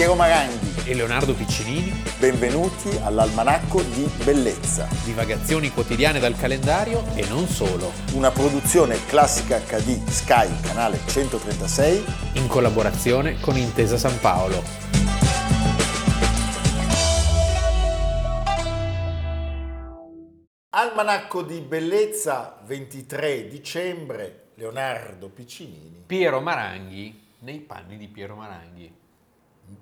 Piero Maranghi. e Leonardo Piccinini, Benvenuti all'Almanacco di Bellezza, divagazioni quotidiane dal calendario e non solo, una produzione classica HD Sky, canale 136. in collaborazione con Intesa San Paolo. Almanacco di Bellezza, 23 dicembre, Leonardo Piccinini. Piero Maranghi nei panni di Piero Maranghi.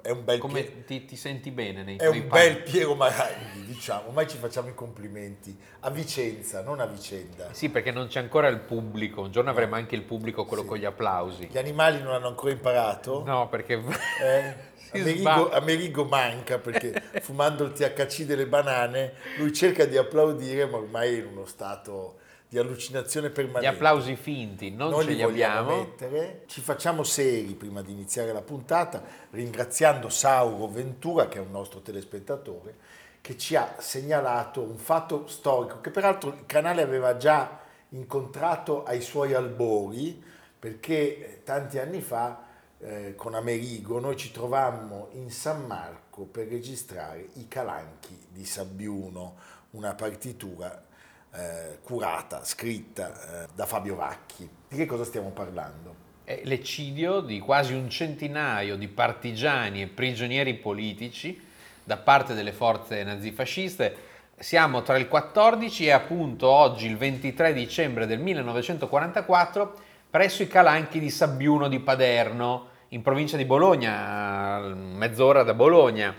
È un bel, Come Pie- ti, ti senti bene nei è un panni? bel Piero Maranghi, diciamo. Ormai ci facciamo i complimenti. A Vicenza, non a vicenda. Sì, perché non c'è ancora il pubblico. Un giorno avremo anche il pubblico, quello Sì. con gli applausi. Gli animali non hanno ancora imparato? No, perché Eh? Amerigo. Amerigo manca perché fumando il THC delle banane lui cerca di applaudire ma ormai è in uno stato di allucinazione gli permanente. applausi finti non, non ce li abbiamo. mettere. Ci facciamo seri prima di iniziare la puntata, ringraziando Sauro Ventura, che è un nostro telespettatore, che ci ha segnalato un fatto storico che peraltro il canale aveva già incontrato ai suoi albori, perché eh, tanti anni fa eh, con Amerigo noi ci trovammo in San Marco per registrare i Calanchi di Sabbiuno, una partitura eh, curata, scritta eh, da Fabio Vacchi. Di che cosa stiamo parlando? È l'eccidio di quasi un centinaio di partigiani e prigionieri politici da parte delle forze nazifasciste. Siamo tra il 14 e appunto oggi il 23 dicembre del 1944 presso i Calanchi di Sabbiuno di Paderno, in provincia di Bologna, mezz'ora da Bologna.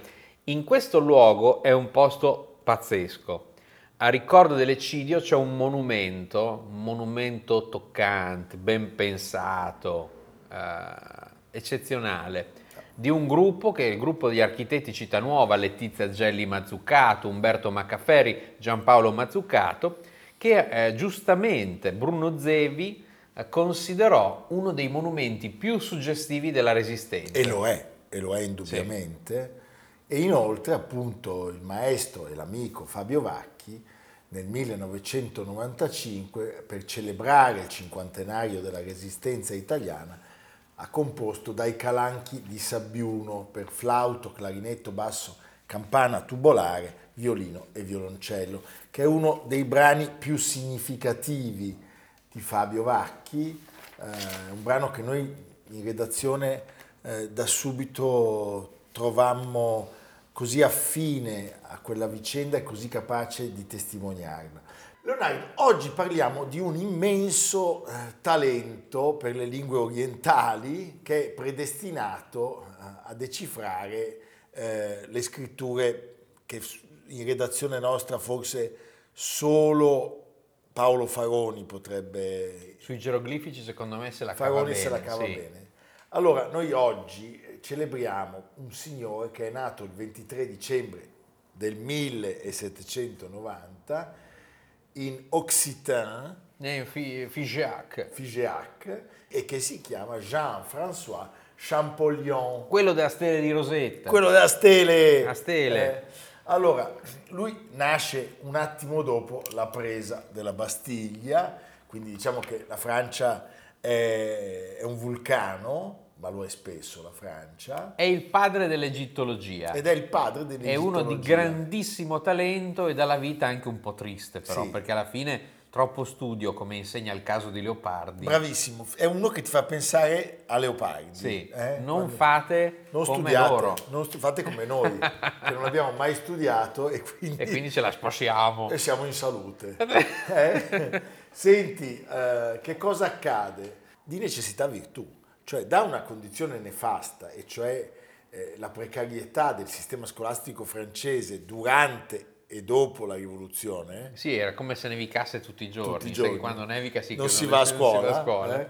In questo luogo è un posto pazzesco. A ricordo dell'eccidio c'è un monumento, un monumento toccante, ben pensato, eh, eccezionale, di un gruppo che è il gruppo di architetti Cittanuova, Letizia Gelli Mazzucato, Umberto Maccaferri, Giampaolo Mazzucato, che eh, giustamente Bruno Zevi eh, considerò uno dei monumenti più suggestivi della Resistenza. E lo è, e lo è indubbiamente. E inoltre appunto il maestro e l'amico Fabio Vacchi nel 1995 per celebrare il cinquantenario della resistenza italiana ha composto dai calanchi di Sabbiuno per flauto, clarinetto, basso, campana tubolare, violino e violoncello, che è uno dei brani più significativi di Fabio Vacchi, eh, un brano che noi in redazione eh, da subito trovammo così affine a quella vicenda e così capace di testimoniarla. Leonardo, oggi parliamo di un immenso eh, talento per le lingue orientali che è predestinato eh, a decifrare eh, le scritture che in redazione nostra forse solo Paolo Faroni potrebbe Sui geroglifici secondo me se la cava Faroni bene. se la cava sì. bene. Allora, noi oggi celebriamo un signore che è nato il 23 dicembre del 1790 in Occitan, Fi- Figeac. Figeac, e che si chiama Jean-François Champollion. Quello della stella di Rosetta. Quello della stele. La stele. Eh, allora, lui nasce un attimo dopo la presa della Bastiglia, quindi diciamo che la Francia è, è un vulcano, ma lo è spesso la Francia, È il padre dell'egittologia. ed è il padre È dell'egittologia. uno di grandissimo talento e dalla vita anche un po' triste però, Sì. perché alla fine troppo studio, come insegna il caso di Leopardi. Bravissimo, è uno che ti fa pensare a Leopardi. Sì, eh? non Quando- fa non come studiate, loro. non stu- fate come noi, che non abbiamo mai studiato e quindi, E quindi ce la sposiamo. e siamo in salute. Eh? Senti, eh, che cosa accade? Di necessità virtù, cioè da una condizione nefasta, e cioè eh, la precarietà del sistema scolastico francese durante e dopo la rivoluzione, Sì, era come se nevicasse tutti i giorni. tutti i giorni. quando nevica si non si va a non si scuola, va a scuola. eh,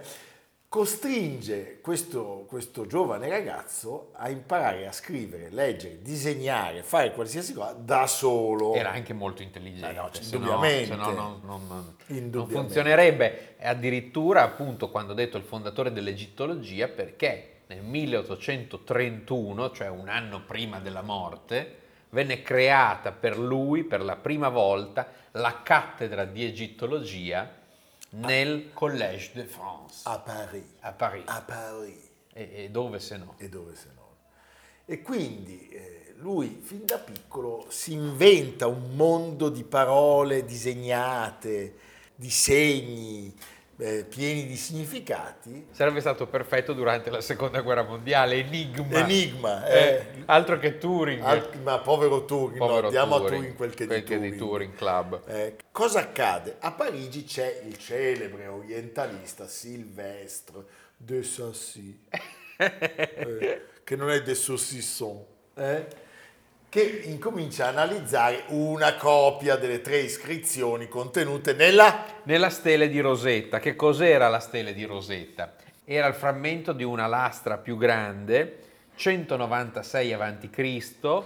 costringe questo, questo giovane ragazzo a imparare a scrivere, leggere, disegnare, fare qualsiasi cosa da solo. Era anche molto intelligente, no, no- indubbiamente. no non, non- non- non Indubbiamente. funzionerebbe. Addirittura, appunto, quando ho detto il fondatore dell'egittologia, perché nel 1831, cioè un anno prima della morte, venne creata per lui, per la prima volta, la cattedra di egittologia nel Collège de France a Paris. a Parigi. A Paris. E, e dove se no? E dove se no? E quindi eh, lui fin da piccolo si inventa un mondo di parole disegnate, di segni, eh, pieni di significati. Sarebbe stato perfetto durante la seconda guerra mondiale, enigma. Enigma, Eh, eh. altro che Turing. Al- ma povero Turing, Povero no, diamo Turing, a Turing quel che quel di che Turing. di Turing Club. Eh, cosa accade? A Parigi c'è il celebre orientalista Sylvestre de Sassy, eh, che non è de saucisson, eh, che incomincia a analizzare una copia delle tre iscrizioni contenute nella... Nella stele di Rosetta, che cos'era la stele di Rosetta? Era il frammento di una lastra più grande, 196 a.C.,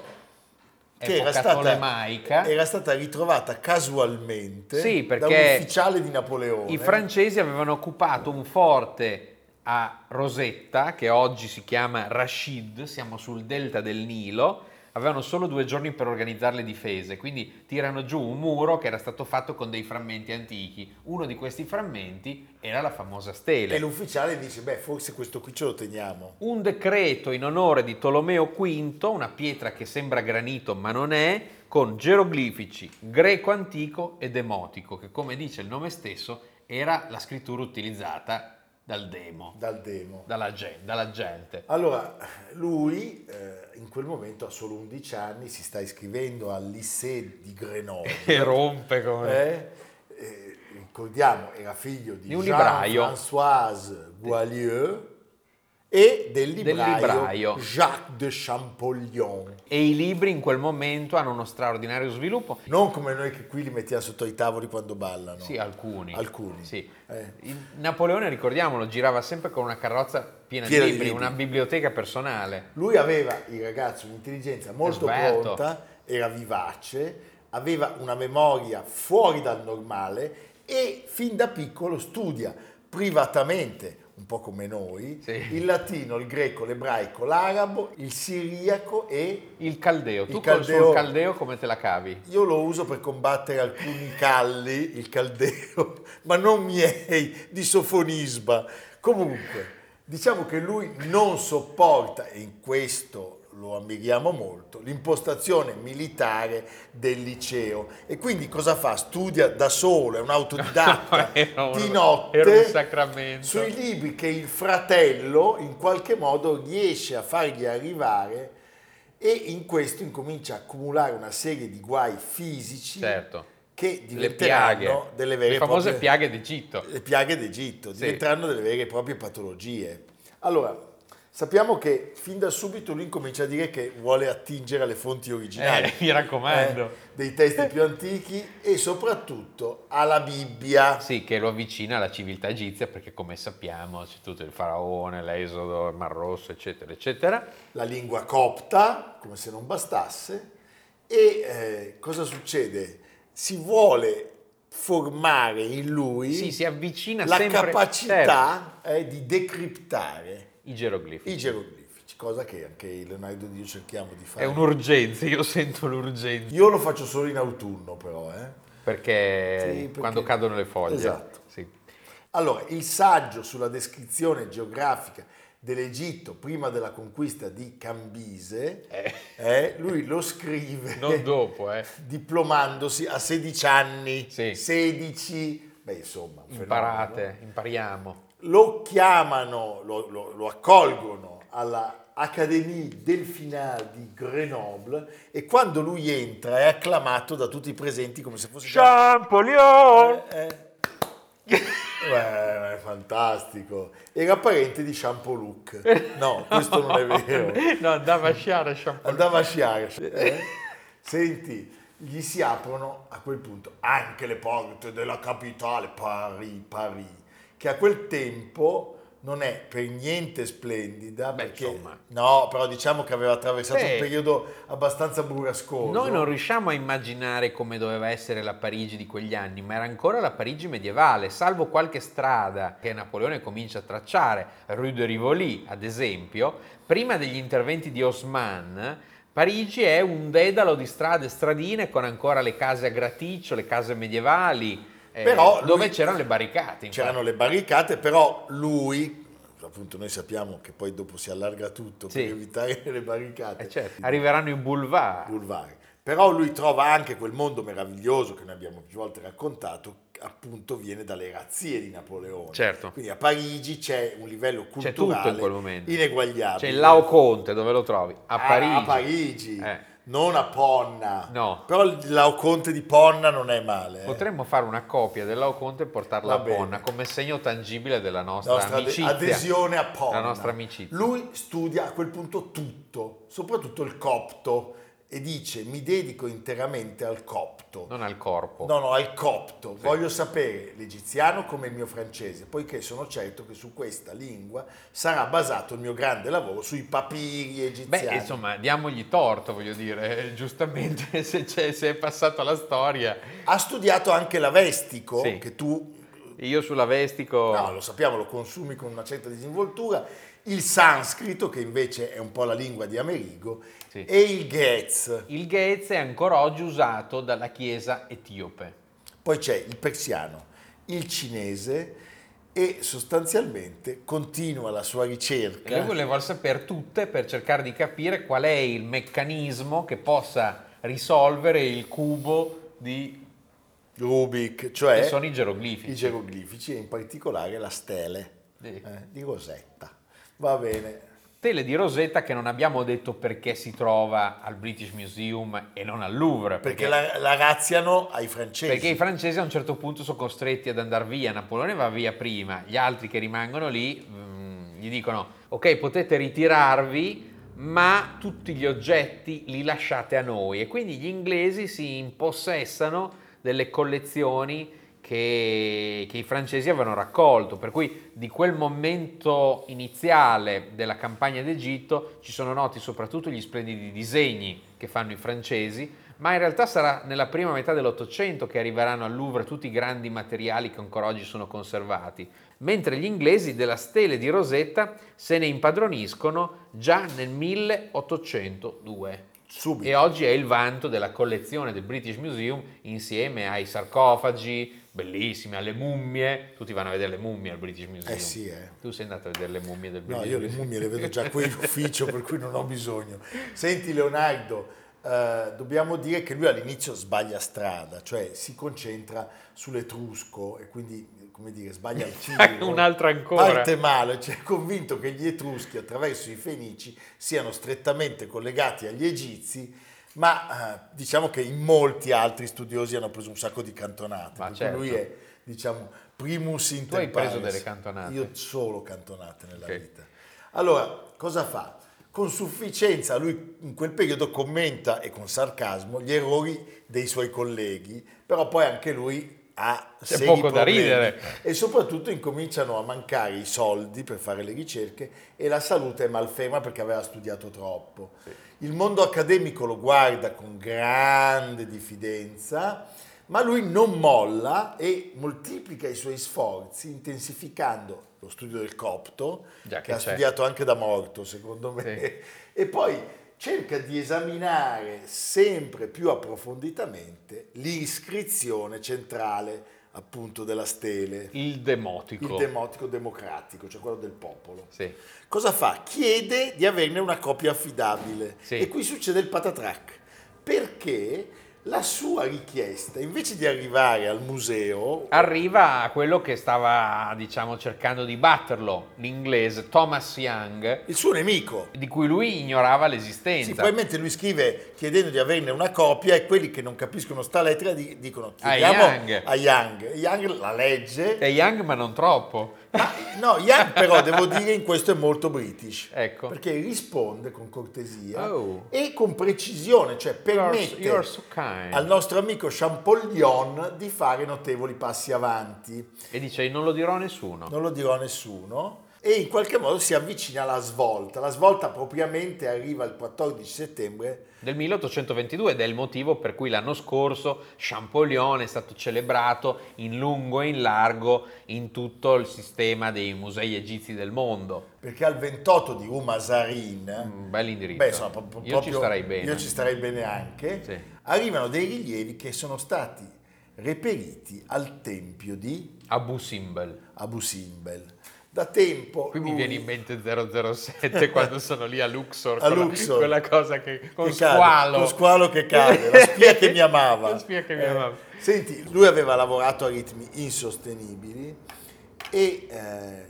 che era stata, era stata ritrovata casualmente Sì, da un ufficiale di Napoleone. I francesi avevano occupato un forte a Rosetta, che oggi si chiama Rashid, siamo sul delta del Nilo, avevano solo due giorni per organizzare le difese, quindi tirano giù un muro che era stato fatto con dei frammenti antichi. Uno di questi frammenti era la famosa stele. E l'ufficiale dice, beh, forse questo qui ce lo teniamo. Un decreto in onore di Tolomeo V, una pietra che sembra granito ma non è, con geroglifici greco antico e demotico, che come dice il nome stesso era la scrittura utilizzata dal demo, dal demo. dalla, gen- dalla gente. Allora, lui eh, in quel momento ha solo 11 anni, si sta iscrivendo al lycée di Grenoble. E rompe come... Eh, eh, ricordiamo, era figlio di, Di un libraio. E del libraio, libraio. Jacques de Champollion. E i libri in quel momento hanno uno straordinario sviluppo. Non come noi che qui li mettiamo sotto i tavoli quando ballano. Sì, alcuni. Alcuni. Sì. Eh. Napoleone, ricordiamolo, girava sempre con una carrozza piena, Piena di di libri, libri. una biblioteca personale. Lui aveva, il ragazzo, un'intelligenza molto Esperto. pronta, era vivace, aveva una memoria fuori dal normale e fin da piccolo studia privatamente, un po' come noi, Sì. il latino, il greco, l'ebraico, l'arabo, il siriaco e Il caldeo. Tu Il col caldeo- sul caldeo come te la cavi? io lo uso per combattere alcuni calli, il caldeo, ma non miei, di sofonisba. Comunque, diciamo che lui non sopporta, e in questo lo ammiriamo molto, l'impostazione militare del liceo. E quindi cosa fa? Studia da solo, è un autodidatta, un- di notte, sui libri che il fratello in qualche modo riesce a fargli arrivare e in questo incomincia a accumulare una serie di guai fisici Certo. che Le diventeranno delle vere Le e famose proprie piaghe d'Egitto. le piaghe d'Egitto, Sì. diventeranno delle vere e proprie patologie. Allora, sappiamo che fin da subito lui comincia a dire che vuole attingere alle fonti originali. Eh, mi raccomando. eh, dei testi più antichi e soprattutto alla Bibbia. Sì, che lo avvicina alla civiltà egizia perché come sappiamo c'è tutto il faraone, l'esodo, il Mar Rosso, eccetera, eccetera. la lingua copta, come se non bastasse, e eh, cosa succede? Si vuole formare in lui Sì, si avvicina la sempre... capacità eh, di decriptare Certo, I geroglifici. i geroglifici, cosa che anche Leonardo e io cerchiamo di fare. È un'urgenza, io sento l'urgenza. Io lo faccio solo in autunno però. eh. Perché, Sì, perché- quando cadono le foglie. Esatto. Sì. Allora, il saggio sulla descrizione geografica dell'Egitto prima della conquista di Cambise, Eh, eh, lui lo scrive non dopo, eh. diplomandosi a 16 anni, Sì. 16, beh insomma. Imparate, impariamo. Lo chiamano, lo, lo- lo accolgono alla Accadémie Delfinale di Grenoble e quando lui entra è acclamato da tutti i presenti come se fosse... Champollion! Eh, eh. Beh, è fantastico. Era parente di Champoluc. No, questo non è vero. No, andava a sciare Champollion. Andava a sciare. eh. Senti, gli si aprono a quel punto anche le porte della capitale, Paris, Paris, che a quel tempo non è per niente splendida. Beh, perché, insomma. No, però diciamo che aveva attraversato Beh. un periodo abbastanza burrascoso. Noi non riusciamo a immaginare come doveva essere la Parigi di quegli anni, ma era ancora la Parigi medievale, salvo qualche strada che Napoleone comincia a tracciare, Rue de Rivoli ad esempio, prima degli interventi di Osman, Parigi è un dedalo di strade stradine con ancora le case a graticcio, le case medievali, Però dove lui- c'erano le barricate. infatti. C'erano le barricate, però lui, appunto noi sappiamo che poi dopo si allarga tutto Sì. per evitare le barricate. Eh, certo, arriveranno i boulevard. Boulevard. Però lui trova anche quel mondo meraviglioso che noi abbiamo più volte raccontato, appunto viene dalle razzie di Napoleone. Certo. Quindi a Parigi c'è un livello C'è culturale tutto in quel momento. ineguagliabile. C'è il Laoconte, dove lo trovi? A Ah, Parigi. A Parigi, Eh. Non a Ponna. No. Però Laoconte di Ponna non è male. eh. Potremmo fare una copia del Laoconte e portarla Va a bene. Ponna come segno tangibile della nostra, nostra amicizia. adesione a Ponna. La nostra amicizia. Lui studia a quel punto tutto, soprattutto il copto, e dice mi dedico interamente al copto. Non al corpo. No, no, al copto. Voglio sapere l'egiziano come il mio francese, poiché sono certo che su questa lingua sarà basato il mio grande lavoro sui papiri egiziani. Beh, insomma, diamogli torto, voglio dire, eh, giustamente se, c'è- se è passata la storia. Ha studiato anche l'avestico, Sì. che tu, Io sull'Avestico... no, lo sappiamo, lo consumi con una certa disinvoltura, il sanscrito, che invece è un po' la lingua di Amerigo, Sì. e il Ghez. Il Gates è ancora oggi usato dalla Chiesa etiope. Poi c'è il persiano, il cinese e sostanzialmente continua la sua E ricerca. lui voleva sapere tutte per cercare di capire qual è il meccanismo che possa risolvere il cubo di... Rubik, cioè che sono i geroglifici. i geroglifici e in particolare la stele eh, di Rosetta. Va bene. Tele di Rosetta che non abbiamo detto perché si trova al British Museum e non al Louvre. Perché la, la razziano ai francesi. Perché i francesi a un certo punto sono costretti ad andare via, Napoleone va via prima, gli altri che rimangono lì mm, gli dicono ok potete ritirarvi ma tutti gli oggetti li lasciate a noi e quindi gli inglesi si impossessano delle collezioni che, che i francesi avevano raccolto, per cui di quel momento iniziale della campagna d'Egitto ci sono noti soprattutto gli splendidi disegni che fanno i francesi, ma in realtà sarà nella prima metà dell'Ottocento che arriveranno al Louvre tutti i grandi materiali che ancora oggi sono conservati, mentre gli inglesi della stele di Rosetta se ne impadroniscono già nel 1802. Subito. E oggi è il vanto della collezione del British Museum insieme ai sarcofagi, bellissimi, alle mummie. Tutti vanno a vedere le mummie al British Museum. Eh sì, eh. Tu sei andato a vedere le mummie del No, British io le Museum. mummie le vedo già qui in ufficio, per cui non ho bisogno. Senti Leonardo, eh, dobbiamo dire che lui all'inizio sbaglia strada, cioè si concentra sull'etrusco e quindi, come dire, sbaglia il tiro. Un'altra ancora. Parte male, cioè è convinto che gli etruschi attraverso i fenici siano strettamente collegati agli egizi, ma eh, diciamo che in molti altri studiosi hanno preso un sacco di cantonate. Ma certo. lui è, diciamo, primus inter hai preso pares. delle cantonate? Io solo cantonate nella Ok. vita. Allora, cosa fa? Con sufficienza, lui in quel periodo commenta e con sarcasmo gli errori dei suoi colleghi, però poi anche lui ha C'è poco da problemi. ridere. E soprattutto incominciano a mancare i soldi per fare le ricerche e la salute è malferma perché aveva studiato troppo. Il mondo accademico lo guarda con grande diffidenza, ma lui non molla e moltiplica i suoi sforzi intensificando lo studio del copto, Già che, che ha studiato anche da morto secondo me, e poi cerca di esaminare sempre più approfonditamente l'iscrizione centrale appunto della stele, Il demotico. il demotico democratico, cioè quello del popolo. Sì. Cosa fa? Chiede di averne una copia affidabile. Sì. E qui succede il patatrac. Perché la sua richiesta, invece di arrivare al museo, Arriva a quello che stava, diciamo, cercando di batterlo, l'inglese Thomas Young, il suo nemico, di cui lui ignorava Sì, l'esistenza. probabilmente lui scrive chiedendo di averne una copia e quelli che non capiscono sta lettera di- dicono A chiediamo Young. a Young. Young la legge. È Young, ma non troppo. Ma, no, Young però devo dire in questo è molto british. Ecco. Perché risponde con cortesia Oh. e con precisione, cioè permette you are so kind. al nostro amico Champollion di fare notevoli passi avanti. E dice, non lo dirò a nessuno. Non lo dirò a nessuno. E in qualche modo si avvicina alla svolta. La svolta propriamente arriva il 14 settembre Del 1822 ed è il motivo per cui l'anno scorso Champollion è stato celebrato in lungo e in largo in tutto il sistema dei musei egizi del mondo. perché al 28 di Umazarin, Un bel indirizzo. beh, insomma, Io ci starei bene. io ci starei bene anche, Sì. arrivano dei rilievi che sono stati reperiti al tempio di Abu Simbel. Abu Simbel. Da tempo. Qui lui- mi viene in mente 007 quando sono lì a Luxor, A con la- Luxor. quella cosa che con che cade, squalo. con squalo che cade, la spia che mi amava. La spia che mi Eh, amava. Senti, lui aveva lavorato a ritmi insostenibili e eh,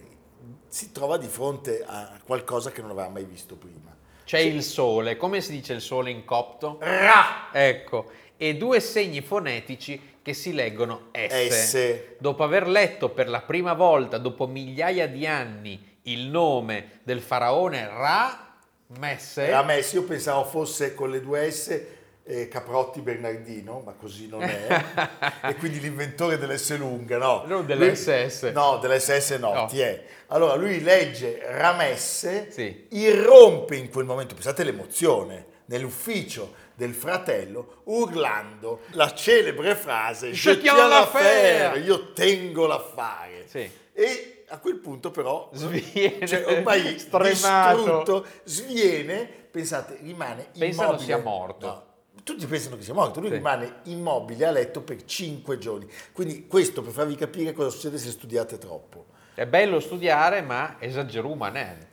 si trova di fronte a qualcosa che non aveva mai visto prima. C'è il sole, come si dice il sole in copto? Ra! Ecco, e due segni fonetici che si leggono S. S. Dopo aver letto per la prima volta, dopo migliaia di anni, il nome del faraone Ra, Messe, Rames, io pensavo fosse con le due S eh, Caprotti Bernardino, ma così non è. e quindi l'inventore dell'S lunga, no? Non dell'SS. No, dell'SS no, No. è. Allora lui legge Ramesse, Sì. irrompe in quel momento, pensate l'emozione, nell'ufficio del fratello, urlando la celebre frase Je tiens l'affaire!" io tengo l'affare. Sì. E a quel punto però, Sviene, cioè ormai stremato. distrutto, sviene, pensate, rimane Pensano immobile. sia morto. No, tutti pensano che sia morto, lui Sì. rimane immobile a letto per cinque giorni. Quindi questo per farvi capire cosa succede se studiate troppo. È bello studiare, ma esagerumanen.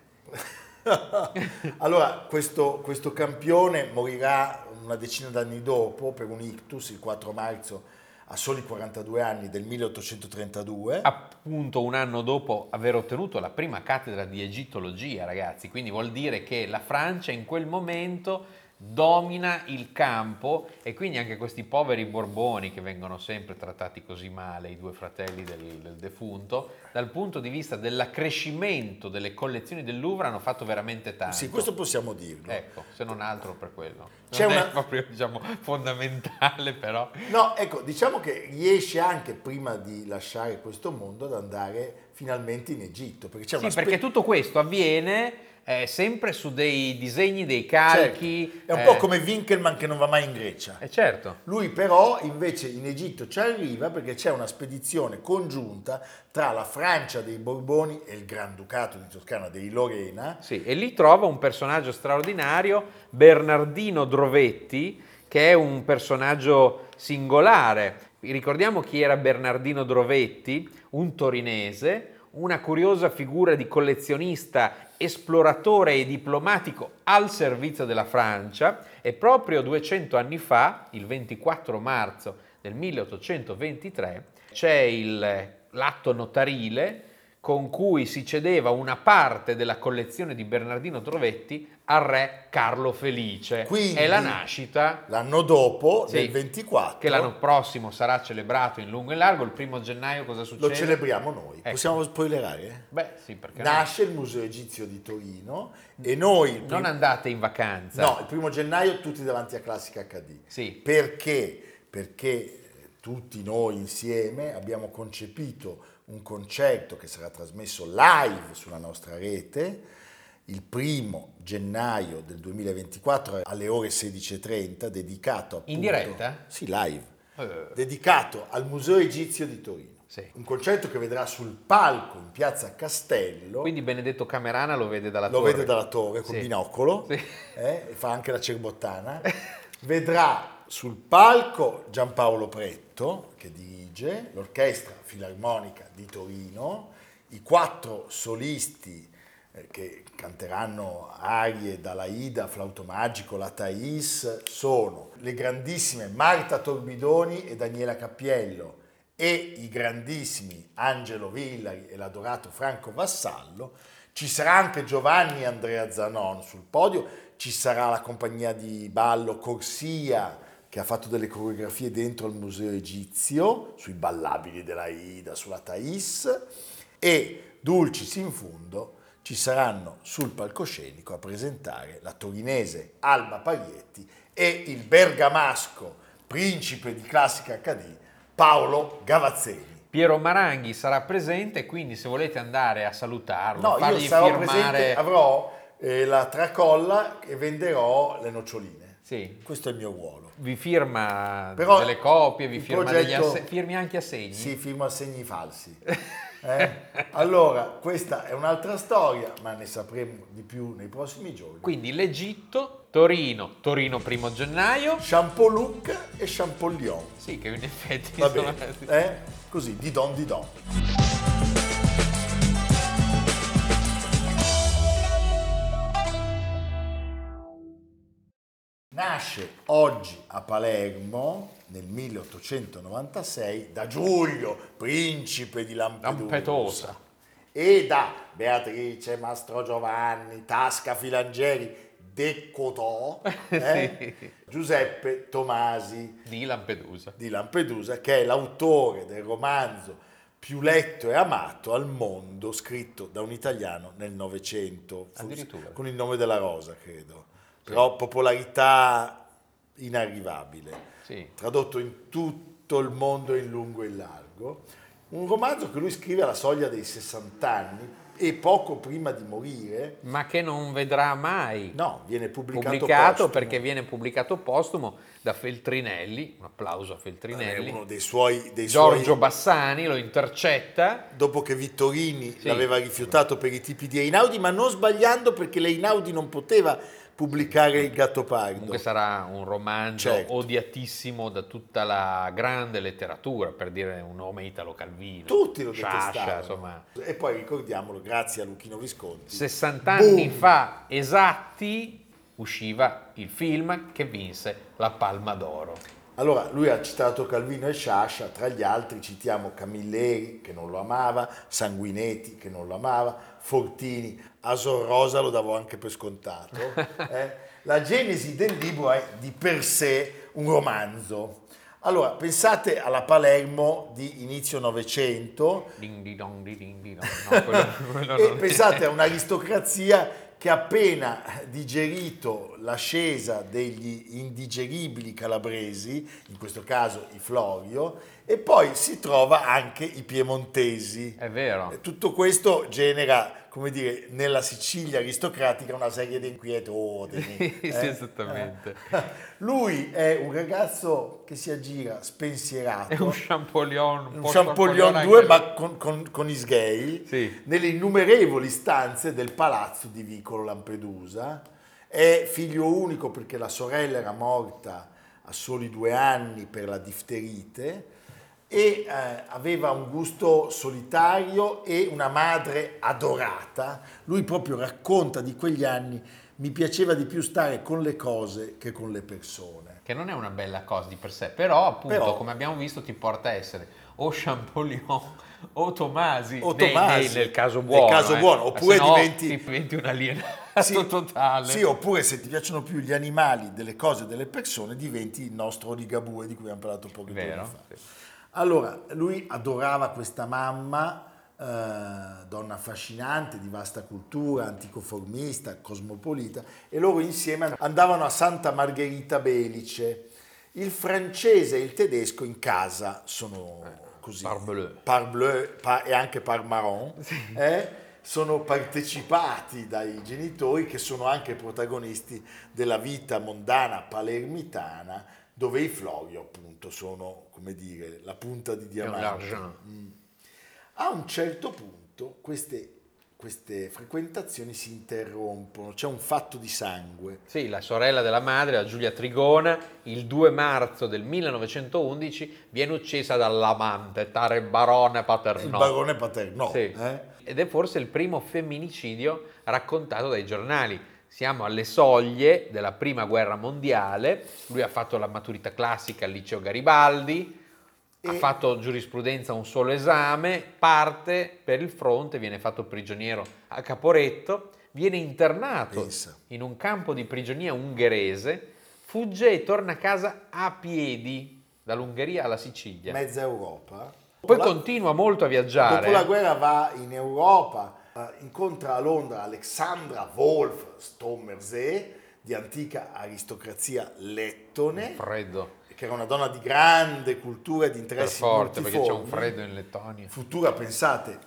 allora, questo, questo campione morirà una decina d'anni dopo per un ictus il 4 marzo a soli 42 anni del 1832. Appunto un anno dopo aver ottenuto la prima cattedra di egittologia, ragazzi, quindi vuol dire che la Francia in quel momento domina il campo e quindi anche questi poveri Borboni che vengono sempre trattati così male, i due fratelli del, del defunto, dal punto di vista dell'accrescimento delle collezioni del Louvre hanno fatto veramente tanto. Sì, questo possiamo dirlo. Ecco, se non altro per quello. C'è non una- è proprio, diciamo, fondamentale, però. No, ecco, diciamo che riesce anche prima di lasciare questo mondo ad andare finalmente in Egitto, perché c'è Sì, una perché spe- tutto questo avviene eh, sempre su dei disegni, dei calchi. Certo, È un eh, po' come Winkelmann che non va mai in Grecia. Eh, certo. Lui però invece in Egitto ci arriva perché c'è una spedizione congiunta tra la Francia dei Borboni e il Granducato di Toscana dei Lorena. Sì, e lì trova un personaggio straordinario, Bernardino Drovetti, che è un personaggio singolare. Ricordiamo chi era Bernardino Drovetti, un torinese, una curiosa figura di collezionista, esploratore e diplomatico al servizio della Francia e proprio 200 anni fa, il 24 marzo del 1823, c'è il- l'atto notarile con cui si cedeva una parte della collezione di Bernardino Drovetti al re Carlo Felice. Quindi- È la nascita L'anno dopo, Sì, nel 24, che l'anno prossimo sarà celebrato in lungo e largo. Il primo gennaio cosa succede? lo celebriamo noi. Ecco. Possiamo spoilerare? Beh, sì, perché no? Nasce il Museo Egizio di Torino e noi... il non prim- andate in vacanza. No, il primo gennaio tutti davanti a Classica HD. Sì. Perché? Perché eh, tutti noi insieme abbiamo concepito un concerto che sarà trasmesso live sulla nostra rete il primo gennaio del 2024 alle ore 16.30 dedicato appunto... In diretta? Sì, live. Eh. Dedicato al Museo Egizio di Torino. Sì. Un concerto che vedrà sul palco in piazza Castello Quindi Benedetto Camerana lo vede dalla lo torre. vede dalla torre col Sì. binocolo Sì. eh, fa anche la cerbottana. Vedrà sul palco Giampaolo Pretto che dirige l'orchestra filarmonica di Torino, i quattro solisti che canteranno arie dalla Ida, Flauto Magico, la Thais sono le grandissime Marta Torbidoni e Daniela Cappiello e i grandissimi Angelo Villari e l'adorato Franco Vassallo. Ci sarà anche Giovanni Andrea Zanon sul podio, ci sarà la compagnia di ballo Corsia che ha fatto delle coreografie dentro il museo egizio, sui ballabili della Ida, sulla Thais e Dulcis in fundo ci saranno sul palcoscenico a presentare la torinese Alba Paglietti e il bergamasco principe di classica HD Paolo Gavazzeni. Piero Maranghi sarà presente, quindi se volete andare a salutarlo, No, io fargli sarò firmare... presente, avrò eh, la tracolla e venderò le noccioline. Sì. Questo è il mio ruolo. Vi firma Però delle copie, vi firma degli progetto- asse- firmi anche assegni. Sì, firmo assegni falsi. Eh? Allora, questa è un'altra storia, ma ne sapremo di più nei prossimi giorni. Quindi l'Egitto, Torino, Torino primo gennaio. Champoluc e Champollyon. Sì, che in effetti Va sono... Bene, eh? Così, di don di don. Nasce oggi a Palermo nel 1896 da Giulio, principe di Lampedusa. Lampedusa. E da Beatrice, Mastro Giovanni, Tasca Filangieri, De Cotò, eh? Sì. Giuseppe Tomasi Di Lampedusa. di Lampedusa, che è l'autore del romanzo più letto e amato al mondo, scritto da un italiano nel Novecento, con il nome della rosa, credo. Però popolarità inarrivabile, Sì. tradotto in tutto il mondo in lungo e in largo. Un romanzo che lui scrive alla soglia dei 60 anni e poco prima di morire, Ma che non vedrà mai no, viene pubblicato, pubblicato postumo. perché viene pubblicato postumo da Feltrinelli, un applauso a è Feltrinelli. uno dei suoi, dei Giorgio suoi Bassani lo intercetta. dopo che Vittorini Sì. l'aveva rifiutato per i tipi di Einaudi, ma non sbagliando perché l'Einaudi non poteva pubblicare il Gattopardo. Comunque sarà un romanzo Certo. odiatissimo da tutta la grande letteratura, per dire un nome Italo Calvino. Tutti lo Sciascia, insomma. E poi ricordiamolo, grazie a Luchino Visconti. 60 anni Boom! fa esatti usciva il film che vinse la Palma d'Oro. Allora, lui ha citato Calvino e Sciascia, tra gli altri citiamo Camilleri, che non lo amava, Sanguinetti, che non lo amava, Fortini, Asor Rosa lo davo anche per scontato. eh. La genesi del libro è di per sé un romanzo. Allora, pensate alla Palermo di inizio Novecento, e pensate a un'aristocrazia che appena digerito l'ascesa degli indigeribili calabresi, in questo caso i Florio, e poi si trova anche i piemontesi. È vero. Tutto questo genera, come dire, nella Sicilia aristocratica una serie di inquietudini. Sì, eh? esattamente. Eh. Lui è un ragazzo che si aggira spensierato. È un Champollion. Un po' Champollion anche 2 lui. ma con, con, con i sgay Sì. nelle innumerevoli stanze del palazzo di Vicolo Lampedusa è figlio unico perché la sorella era morta a soli due anni per la difterite e eh, aveva un gusto solitario e una madre adorata. Lui proprio racconta di quegli anni, mi piaceva di più stare con le cose che con le persone. Che non è una bella cosa di per sé, però appunto, Però- come abbiamo visto, ti porta a essere o Champollion o Tomasi, O nei- Tomasi, nei- nel caso nel buono. caso eh. buono, oppure Se no diventi- ti diventi un alienato totale. Sì, oppure se ti piacciono più gli animali, delle cose, delle persone, diventi il nostro Ligabue di cui abbiamo parlato giorni Vero? fa. Sì. Allora, lui adorava questa mamma, eh, donna affascinante, di vasta cultura, anticonformista, cosmopolita, e loro insieme andavano a Santa Margherita Belice. Il francese e il tedesco in casa sono così. Parbleu. Parbleu pa- e anche par marron. eh, sono partecipati dai genitori che sono anche protagonisti della vita mondana palermitana dove i Florio appunto sono come dire la punta di diamante. l'argent. A un certo punto queste, queste frequentazioni si interrompono, c'è un fatto di sangue. Sì, la sorella della madre, la Giulia Trigona, il 2 marzo del 1911 viene uccisa dall'amante, tale barone Il Paternò. barone Paternò. Sì. eh? Ed è forse il primo femminicidio raccontato dai giornali. Siamo alle soglie della prima guerra mondiale, lui ha fatto la maturità classica al liceo Garibaldi, ha fatto giurisprudenza un solo esame, parte per il fronte, viene fatto prigioniero a Caporetto, viene internato Pensa. in un campo di prigionia ungherese, fugge e torna a casa a piedi dall'Ungheria alla Sicilia. Mezza Europa. Poi la- continua molto a viaggiare. Dopo la guerra va in Europa, eh, incontra a Londra Alexandra Wolf Stommersee, di antica aristocrazia lettone, Freddo, che era una donna di grande cultura e di per interessi forte, perché c'è un freddo in Lettonia. Futura, pensate,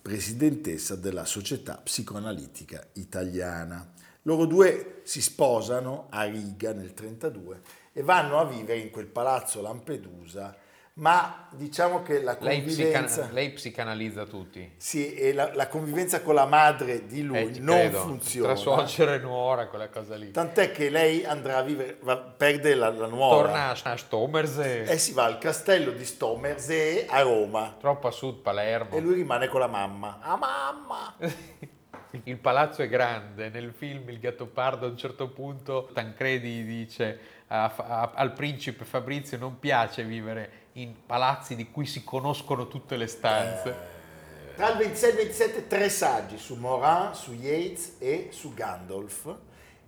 presidentessa della Società Psicoanalitica Italiana. Loro due si sposano a Riga nel 1932 e vanno a vivere in quel palazzo Lampedusa, ma diciamo che la Lei, convivenza... psicana- lei psicanalizza tutti. Sì, e la, la convivenza con la madre di lui Eh, non credo. funziona. Tra suocera e nuora, quella cosa lì. Tant'è che lei andrà a vivere, va- perde la, la nuora Torna a Stomersee, e si va al castello di Stomersee a Roma troppo a sud Palermo. e lui rimane con la mamma. Ah mamma! il palazzo è grande, nel film Il Gattopardo a un certo punto Tancredi dice a, a, al principe Fabrizio non piace vivere in palazzi di cui si conoscono tutte le stanze. Eh, tra il 26 e il 27 tre saggi su Morin, su Yates e su Gandalf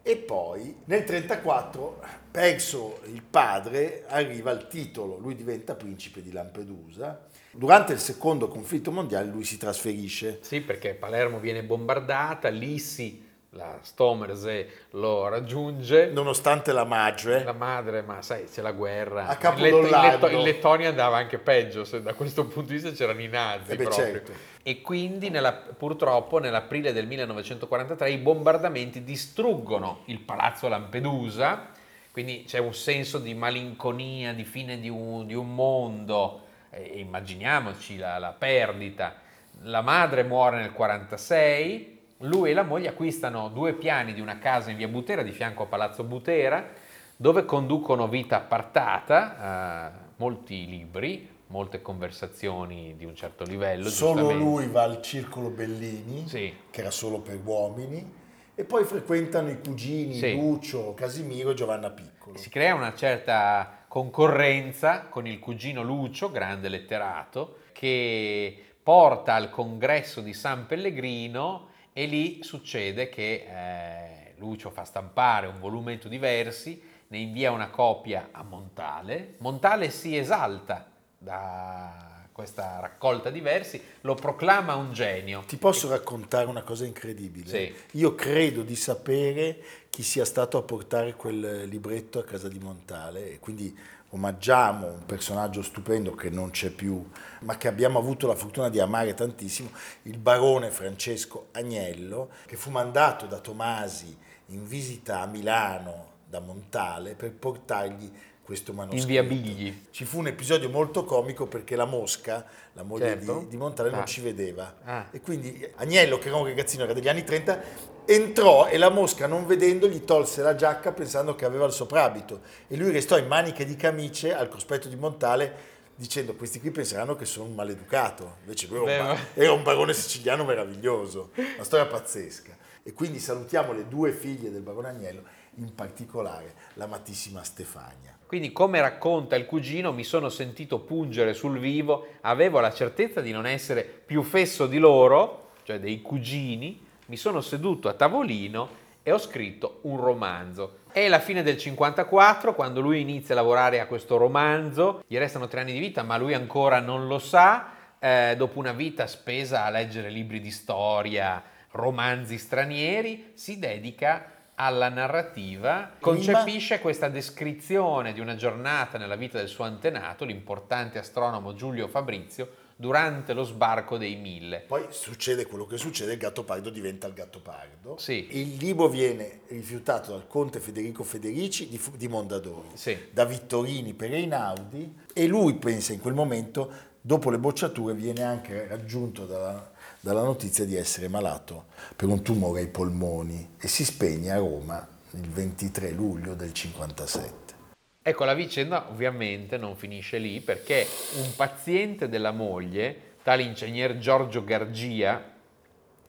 e poi nel 1934, perso il padre, arriva il titolo, lui diventa principe di Lampedusa. Durante il secondo conflitto mondiale lui si trasferisce. Sì, perché Palermo viene bombardata, Lissi la Stomerse lo raggiunge. Nonostante la madre. La madre, ma sai, c'è la guerra. A capo in, Letto, in, Lettonia andava anche peggio, se da questo punto di vista c'erano i nazi. Eh certo. E quindi nella, purtroppo nell'aprile del 1943 i bombardamenti distruggono il palazzo Lampedusa, quindi c'è un senso di malinconia, di fine di un, di un mondo, e immaginiamoci la, la perdita. La madre muore nel 1946 lui e la moglie acquistano due piani di una casa in via Butera, di fianco a Palazzo Butera, dove conducono vita appartata, eh, molti libri, molte conversazioni di un certo livello. Solo lui va al Circolo Bellini, sì. che era solo per uomini, e poi frequentano i cugini sì. Lucio, Casimiro e Giovanna Piccolo. Si crea una certa concorrenza con il cugino Lucio, grande letterato, che porta al congresso di San Pellegrino e lì succede che eh, Lucio fa stampare un volumetto di versi, ne invia una copia a Montale, Montale si esalta da questa raccolta di versi, lo proclama un genio. Ti posso e... raccontare una cosa incredibile? Sì. Io credo di sapere chi sia stato a portare quel libretto a casa di Montale e quindi omaggiamo un personaggio stupendo che non c'è più, ma che abbiamo avuto la fortuna di amare tantissimo, il barone Francesco Agnello, che fu mandato da Tomasi in visita a Milano da Montale per portargli questo manoscritto. In via Bigli. Ci fu un episodio molto comico perché la Mosca, la moglie certo. di, di, Montale, ah. non ci vedeva. Ah. E quindi Agnello, che era un ragazzino, era degli anni 30, entrò e la Mosca, non vedendo, gli tolse la giacca pensando che aveva il soprabito. E lui restò in maniche di camice al cospetto di Montale dicendo questi qui penseranno che sono un maleducato. Invece lui era un, bar- era un barone siciliano meraviglioso. Una storia pazzesca. E quindi salutiamo le due figlie del barone Agnello, in particolare l'amatissima Stefania. Quindi, come racconta il cugino, mi sono sentito pungere sul vivo, avevo la certezza di non essere più fesso di loro, cioè dei cugini, mi sono seduto a tavolino e ho scritto un romanzo. È la fine del 54, quando lui inizia a lavorare a questo romanzo, gli restano tre anni di vita, ma lui ancora non lo sa, eh, dopo una vita spesa a leggere libri di storia, romanzi stranieri, si dedica alla narrativa, concepisce questa descrizione di una giornata nella vita del suo antenato, l'importante astronomo Giulio Fabrizio, durante lo sbarco dei mille. Poi succede quello che succede, il Gattopardo diventa il Gattopardo. Sì. Il libro viene rifiutato dal conte Federico Federici di, di Mondadori, sì. da Vittorini per Einaudi e lui pensa in quel momento, dopo le bocciature, viene anche raggiunto dalla dalla notizia di essere malato per un tumore ai polmoni e si spegne a Roma il 23 luglio del 57. Ecco, la vicenda ovviamente non finisce lì perché un paziente della moglie, tale ingegner Giorgio Gargia,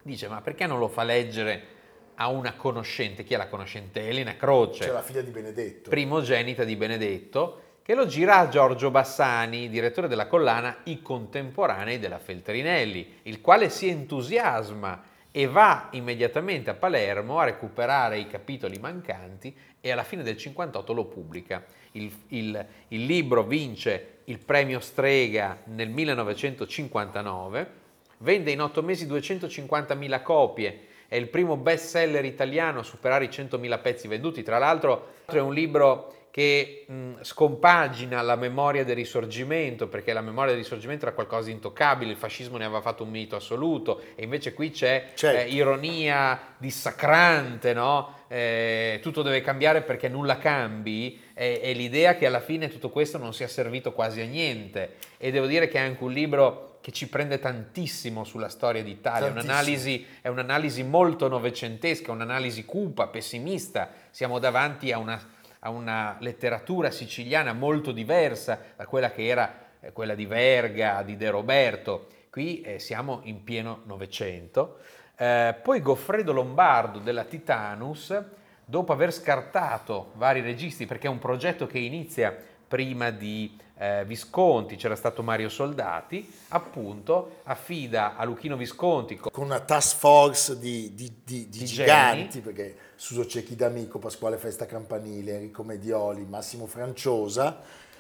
dice ma perché non lo fa leggere a una conoscente? Chi è la conoscente? Elena Croce. Cioè la figlia di Benedetto. Primogenita di Benedetto che lo gira a Giorgio Bassani, direttore della collana I Contemporanei della Feltrinelli, il quale si entusiasma e va immediatamente a Palermo a recuperare i capitoli mancanti e alla fine del 58 lo pubblica. Il, il, il libro vince il premio Strega nel 1959, vende in otto mesi 250.000 copie, è il primo best seller italiano a superare i 100.000 pezzi venduti, tra l'altro è un libro che mh, scompagina la memoria del risorgimento, perché la memoria del risorgimento era qualcosa di intoccabile, il fascismo ne aveva fatto un mito assoluto, e invece qui c'è certo. eh, ironia dissacrante, no? eh, tutto deve cambiare perché nulla cambi, e, e l'idea che alla fine tutto questo non sia servito quasi a niente. E devo dire che è anche un libro che ci prende tantissimo sulla storia d'Italia, un'analisi, è un'analisi molto novecentesca, un'analisi cupa, pessimista, siamo davanti a una a una letteratura siciliana molto diversa da quella che era quella di Verga, di De Roberto. Qui eh, siamo in pieno Novecento Eh, poi Goffredo Lombardo della Titanus, dopo aver scartato vari registi, perché è un progetto che inizia prima di eh, Visconti, c'era stato Mario Soldati, appunto affida a Luchino Visconti con una task force di, di, di, di giganti, geni. perché Suso Cecchi D'Amico, Pasquale Festa Campanile, Enrico Medioli, Massimo Franciosa,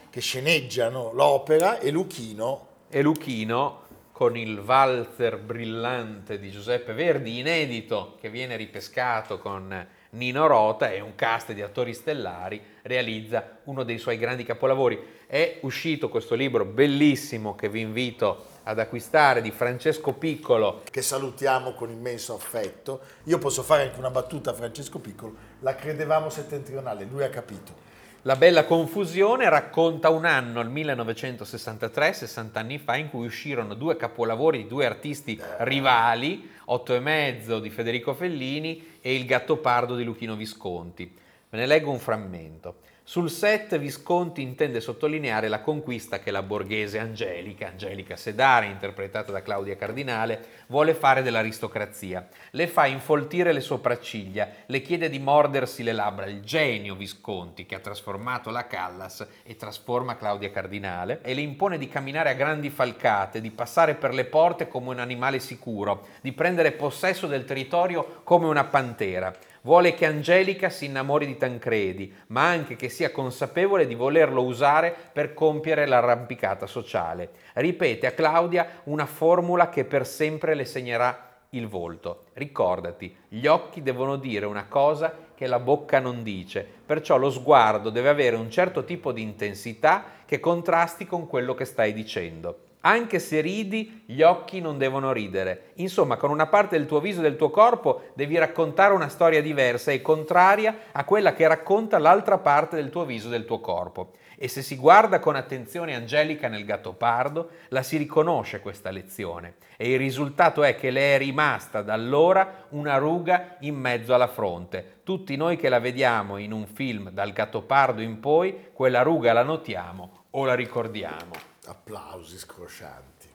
che sceneggiano l'opera e Luchino. E Luchino con il valzer brillante di Giuseppe Verdi, inedito, che viene ripescato con Nino Rota e un cast di attori stellari, realizza uno dei suoi grandi capolavori. È uscito questo libro bellissimo che vi invito ad acquistare di Francesco Piccolo. Che salutiamo con immenso affetto. Io posso fare anche una battuta a Francesco Piccolo, la credevamo settentrionale, lui ha capito. La bella confusione racconta un anno, il 1963, 60 anni fa, in cui uscirono due capolavori di due artisti rivali, Otto e mezzo di Federico Fellini e Il Gattopardo di Luchino Visconti. Ve ne leggo un frammento. Sul set Visconti intende sottolineare la conquista che la borghese Angelica, Angelica Sedare, interpretata da Claudia Cardinale, vuole fare dell'aristocrazia. Le fa infoltire le sopracciglia, le chiede di mordersi le labbra, il genio Visconti che ha trasformato la Callas e trasforma Claudia Cardinale, e le impone di camminare a grandi falcate, di passare per le porte come un animale sicuro, di prendere possesso del territorio come una pantera. Vuole che Angelica si innamori di Tancredi, ma anche che sia consapevole di volerlo usare per compiere l'arrampicata sociale. Ripete a Claudia una formula che per sempre le segnerà il volto. Ricordati, gli occhi devono dire una cosa che la bocca non dice, perciò lo sguardo deve avere un certo tipo di intensità che contrasti con quello che stai dicendo. Anche se ridi, gli occhi non devono ridere. Insomma, con una parte del tuo viso e del tuo corpo devi raccontare una storia diversa e contraria a quella che racconta l'altra parte del tuo viso e del tuo corpo. E se si guarda con attenzione Angelica nel gattopardo, la si riconosce questa lezione. E il risultato è che le è rimasta da allora una ruga in mezzo alla fronte. Tutti noi che la vediamo in un film dal gattopardo in poi, quella ruga la notiamo o la ricordiamo applausi scroscianti.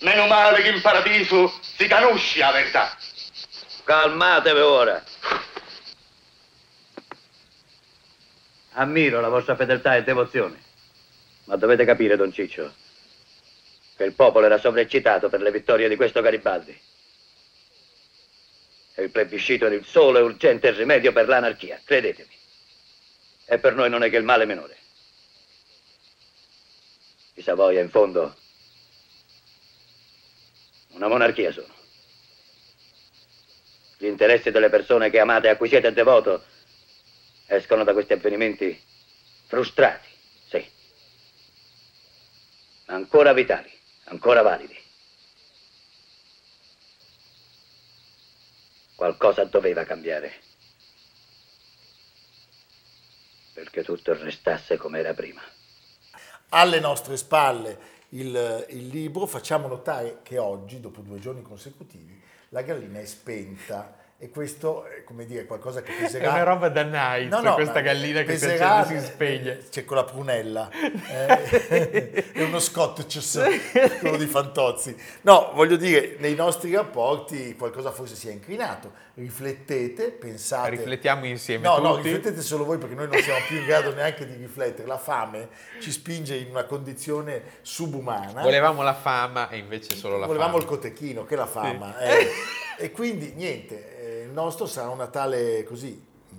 Meno male che in paradiso si conosce la verità. Calmatevi ora. Ammiro la vostra fedeltà e devozione. Ma dovete capire, Don Ciccio, che il popolo era sovreccitato per le vittorie di questo Garibaldi. E il plebiscito era il solo e urgente rimedio per l'anarchia, credetemi. E per noi non è che il male minore. I Savoia, in fondo, una monarchia sono. Gli interessi delle persone che amate, a cui siete devoto, escono da questi avvenimenti frustrati, sì. Ma ancora vitali, ancora validi. Qualcosa doveva cambiare. Perché tutto restasse come era prima alle nostre spalle il, il, libro, facciamo notare che oggi, dopo due giorni consecutivi, la gallina è spenta e questo è come dire qualcosa che peserà. È una roba da night, no, no, questa gallina che peserà, si spegne. C'è con la prunella, eh, è uno scotch, quello di Fantozzi. No, voglio dire, nei nostri rapporti qualcosa forse si è incrinato. Riflettete, pensate. Riflettiamo insieme. No, tutti. no, riflettete solo voi perché noi non siamo più in grado neanche di riflettere. La fame ci spinge in una condizione subumana. Volevamo la fama e invece solo la Volevamo fama. Volevamo il cotechino, che è la fama. Sì. Eh. e quindi niente nostro sarà un Natale così mh,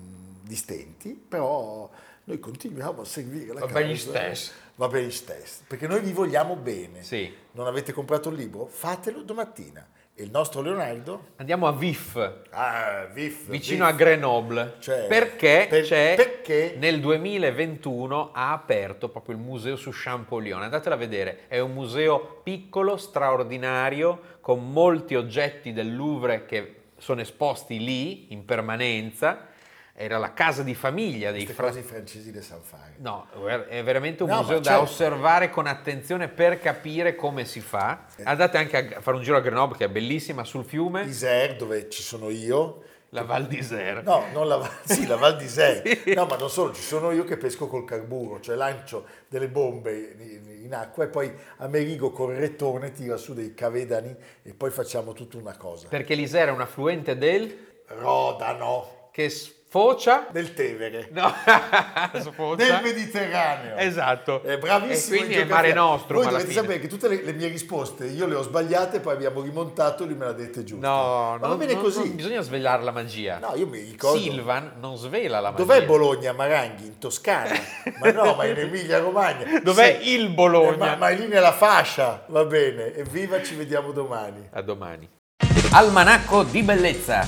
di stenti, però noi continuiamo a seguire la Va causa. bene stesso. Va bene stesso, perché noi vi vogliamo bene. Sì. Non avete comprato il libro? Fatelo domattina. E il nostro Leonardo? Andiamo a Vif. Ah, Vif. Vicino Vif. a Grenoble. Cioè, perché, per, perché, nel 2021 ha aperto proprio il museo su Champollion. Andatelo a vedere. È un museo piccolo, straordinario, con molti oggetti del Louvre che sono esposti lì in permanenza. Era la casa di famiglia dei fratelli francesi di San Fare. No, è veramente un no, museo da certo. osservare con attenzione per capire come si fa. Eh. Andate anche a fare un giro a Grenoble che è bellissima sul fiume. Isère dove ci sono io. La Val d'Isère. No, non la, sì, la Val d'Isère. No, ma non solo, ci sono io che pesco col carburo, cioè lancio delle bombe in, in acqua e poi Amerigo col rettone tira su dei cavedani e poi facciamo tutta una cosa. Perché l'Isère è un affluente del... Rodano che sfocia... del Tevere. No. Del Mediterraneo. Esatto. È bravissimo. E quindi in è Mare geografia. Nostrum Voi dovete fine. sapere che tutte le, le mie risposte io le ho sbagliate, poi abbiamo rimontato e lui me l'ha dette giuste. No, Ma va non- bene non- così. non bisogna svelare la magia. No, io mi ricordo. Silvan non svela la magia. Dov'è Bologna, Maranghi? In Toscana? Ma no, ma in Emilia Romagna. Dov'è Sì. il Bologna? Eh, ma, ma è lì nella fascia, va bene. Evviva, ci vediamo domani. A domani. Almanacco di bellezza